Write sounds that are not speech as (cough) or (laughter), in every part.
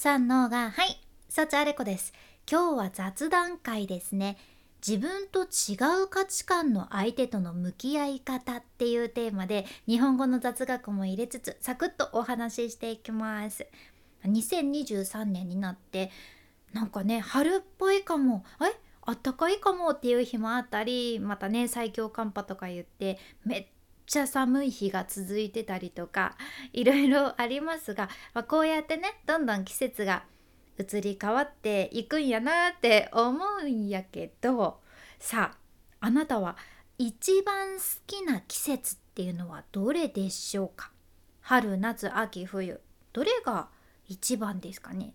三のがはい幸あれ子です。今日は雑談会ですね。自分と違う価値観の相手との向き合い方っていうテーマで日本語の雑学も入れつつサクッとお話ししていきます。2023年になってなんかね春っぽいかも。え？あったかいかもっていう日もあったりまたね最強寒波とか言ってめっちゃ寒い日が続いてたりとかいろいろありますが、まあ、こうやってねどんどん季節が移り変わっていくんやなって思うんやけどさああなたは一番好きな季節っていうのはどれでしょうか？春夏秋冬どれが一番ですかね？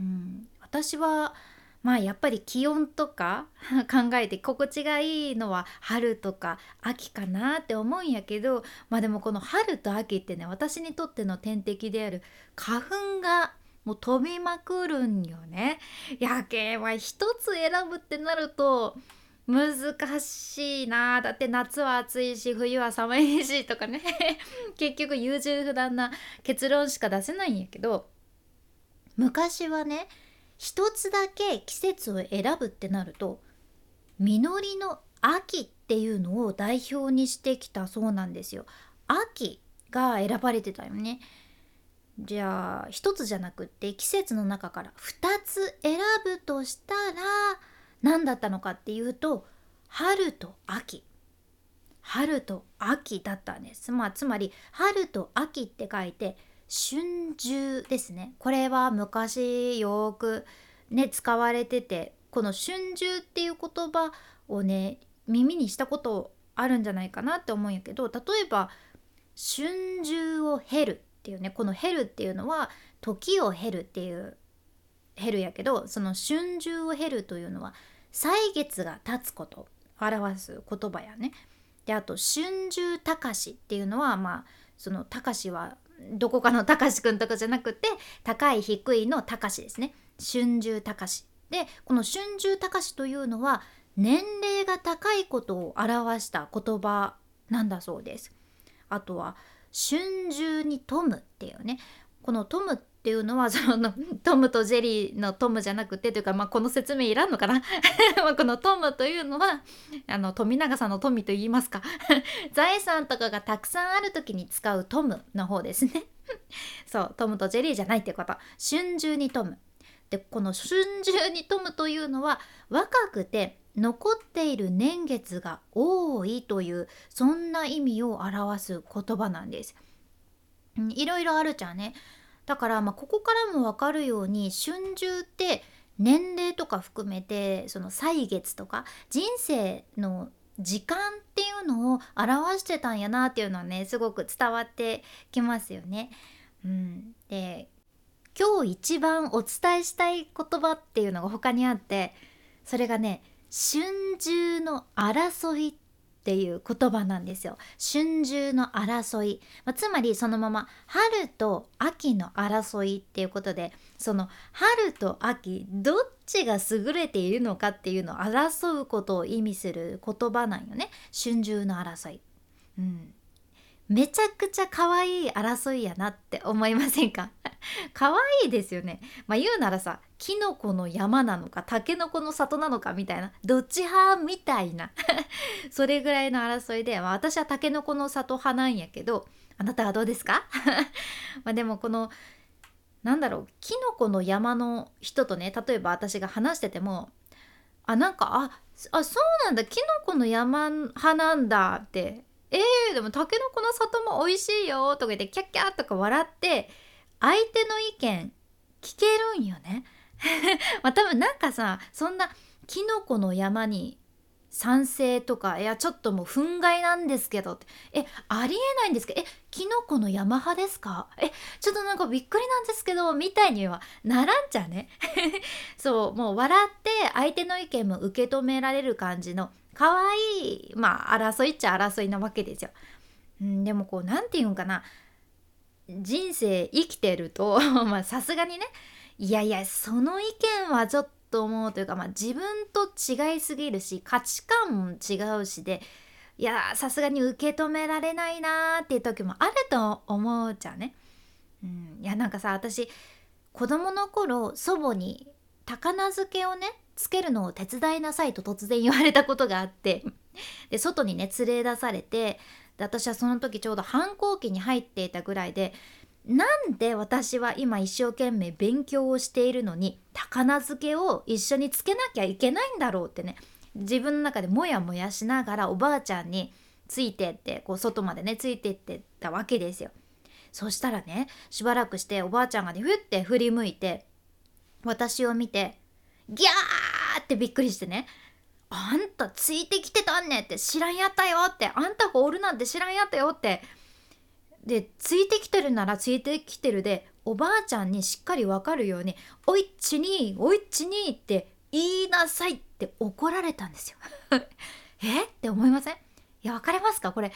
うん私はまあやっぱり気温とか (laughs) 考えて心地がいいのは春とか秋かなって思うんやけどまあでもこの春と秋ってね私にとっての天敵である花粉がもう飛びまくるんよね。やけは一つ選ぶってなると難しいなだって夏は暑いし冬は寒いしとかね (laughs) 結局優柔不断な結論しか出せないんやけど昔はね一つだけ季節を選ぶってなると実りの秋っていうのを代表にしてきたそうなんですよ。秋が選ばれてたよね。じゃあ一つじゃなくって季節の中から2つ選ぶとしたら何だったのかっていうと春と秋春と秋だったんです、まあ、つまり春と秋って書いて春秋ですねこれは昔よくね使われててこの春秋っていう言葉をね耳にしたことあるんじゃないかなって思うんやけど例えば春秋を経るっていうねこの経るっていうのは時を経るっていう経るやけどその春秋を経るというのは歳月が経つこと表す言葉やね。であと春秋高しっていうのはまあその高しはどこかのたかしくんとかじゃなくて高い低いのたかしですね。春秋たかしでこの春秋たかしというのは年齢が高いことを表した言葉なんだそうです。あとは春秋に富むっていうね。この富むってっていうのはそのトムとジェリーのトムじゃなくてというか、まあ、この説明いらんのかな？(laughs) このトムというのはあの富永さんの富と言いますか。(laughs) 財産とかがたくさんある時に使うトムの方ですね。(laughs) そうトムとジェリーじゃないってこと。春秋に富むでこの春秋に富むというのは若くて残っている年月が多いというそんな意味を表す言葉なんです。いろいろあるじゃんね。だからまあここからも分かるように春秋って年齢とか含めてその歳月とか人生の時間っていうのを表してたんやなっていうのはねすごく伝わってきますよね。うん、で今日一番お伝えしたい言葉っていうのが他にあってそれがね春秋の争いっっていう言葉なんですよ。春秋の争い、まあ、つまりそのまま春と秋の争いっていうことでその春と秋どっちが優れているのかっていうのを争うことを意味する言葉なんよね。春秋の争い。うん。めちゃくちゃ可愛い争いやなって思いませんか？(laughs) 可愛いですよね。まあ言うならさ、キノコの山なのか、タケノコの里なのかみたいな、どっち派みたいな (laughs) それぐらいの争いで、まあ私はタケノコの里派なんやけど、あなたはどうですか？(laughs) までもこの、なんだろう、キノコの山の人とね、例えば私が話してても、あ、なんか、あ、あそうなんだ、キノコの山派なんだってえー、でもたけのこの里も美味しいよとか言ってキャッキャーとか笑って相手の意見聞けるんよね。(laughs) まあ多分なんかさそんなキノコの山に賛成とかいやちょっともう憤慨なんですけどって。えありえないんですけどえキノコの山派ですか？えちょっとなんかびっくりなんですけどみたいにはならんじゃね？(laughs) そうもう笑って相手の意見も受け止められる感じの可愛いまあ争いっちゃ争いなわけですよ。ん、でもこう何て言うんかな。人生生きてると (laughs) まあさすがにねいやいやその意見はちょっと思うというか、まあ、自分と違いすぎるし価値観も違うしでいやさすがに受け止められないなーっていう時もあると思うじゃんね。うん、いやなんかさ私子供の頃祖母に高菜漬けをねつけるのを手伝いなさいと突然言われたことがあって (laughs) で外にね連れ出されてで私はその時ちょうど反抗期に入っていたぐらいでなんで私は今一生懸命勉強をしているのに高菜漬けを一緒につけなきゃいけないんだろうってね自分の中でモヤモヤしながらおばあちゃんについてってこう外までねついてってたわけですよ。そしたらねしばらくしておばあちゃんがねふって振り向いて私を見てギャーってびっくりしてねあんたついてきてたんねって知らんやったよってあんたがおるなんて知らんやったよってでついてきてるならついてきてるでおばあちゃんにしっかり分かるように「おいっちにおいっちに」って言いなさいって怒られたんですよ。(laughs) え？って思いません？いや分かりますか？これ。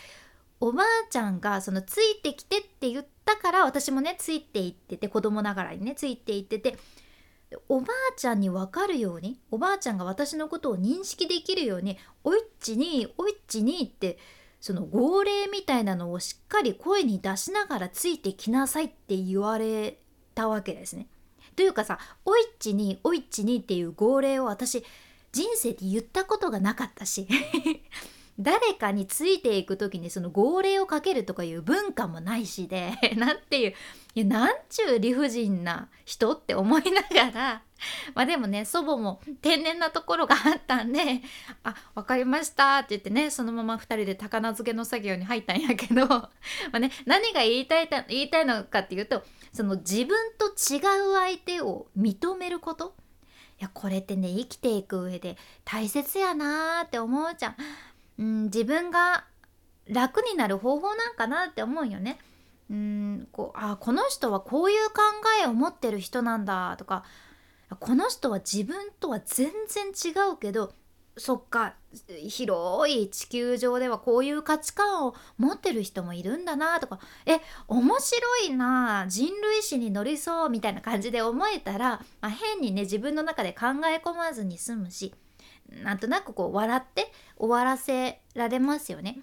おばあちゃんがそのついてきてって言ったから私もねついていってて子供ながらにねついていってておばあちゃんに分かるようにおばあちゃんが私のことを認識できるように「おいっちにおいっちに」ってその号令みたいなのをしっかり声に出しながらついてきなさいって言われたわけですね。というかさ「おいっちにおいっちに」っていう号令を私人生で言ったことがなかったし (laughs) 誰かについていく時にその号令をかけるとかいう文化もないしでなんていういやなんちゅう理不尽な人って思いながら (laughs) まあでもね祖母も天然なところがあったんで「あ分かりました」って言ってねそのまま2人で高菜漬けの作業に入ったんやけど (laughs) まあ、ね、何が言いたい言いたいのかっていうとその自分と違う相手を認めることいやこれってね生きていく上で大切やなーって思うじゃん。うん自分が楽になる方法なんかなって思うよね。うんこうあこの人はこういう考えを持ってる人なんだとかこの人は自分とは全然違うけどそっか広い地球上ではこういう価値観を持ってる人もいるんだなとかえ面白いな人類史に乗りそうみたいな感じで思えたら、まあ、変にね自分の中で考え込まずに済むしなんとなくこう笑って終わらせられますよね。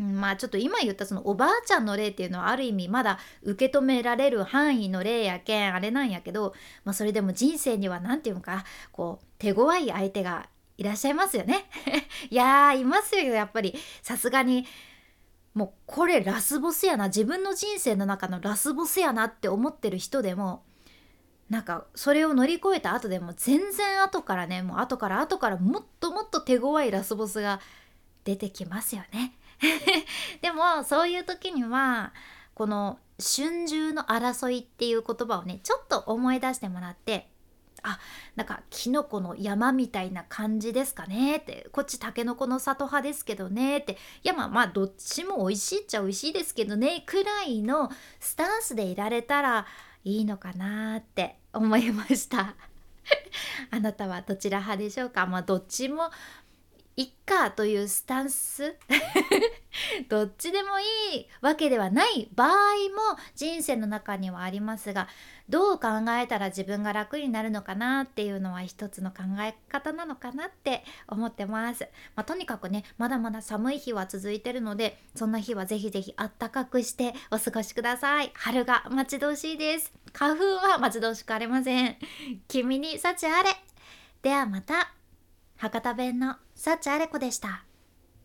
まあちょっと今言ったそのおばあちゃんの例っていうのはある意味まだ受け止められる範囲の例やけんあれなんやけど、まあ、それでも人生には何て言うのかこう手強い相手がいらっしゃいますよね。(laughs) いやーいますよやっぱりさすがにもうこれラスボスやな自分の人生の中のラスボスやなって思ってる人でもなんかそれを乗り越えた後でも全然後からねもう後から後からもっともっと手強いラスボスが出てきますよね。(laughs) でもそういう時にはこの春秋の争いっていう言葉をねちょっと思い出してもらってあなんかキノコの山みたいな感じですかねってこっちタケノコの里派ですけどねっていやまあまあどっちも美味しいっちゃ美味しいですけどねくらいのスタンスでいられたらいいのかなって思いました。(laughs) あなたはどちら派でしょうか？まあどっちもいっかというスタンス？(laughs) どっちでもいいわけではない場合も人生の中にはありますがどう考えたら自分が楽になるのかなっていうのは一つの考え方なのかなって思ってます、まあ、とにかくねまだまだ寒い日は続いてるのでそんな日はぜひぜひあったかくしてお過ごしください。春が待ち遠しいです。花粉は待ち遠しくありません。君に幸あれ。ではまた。博多弁の幸あれ子でした。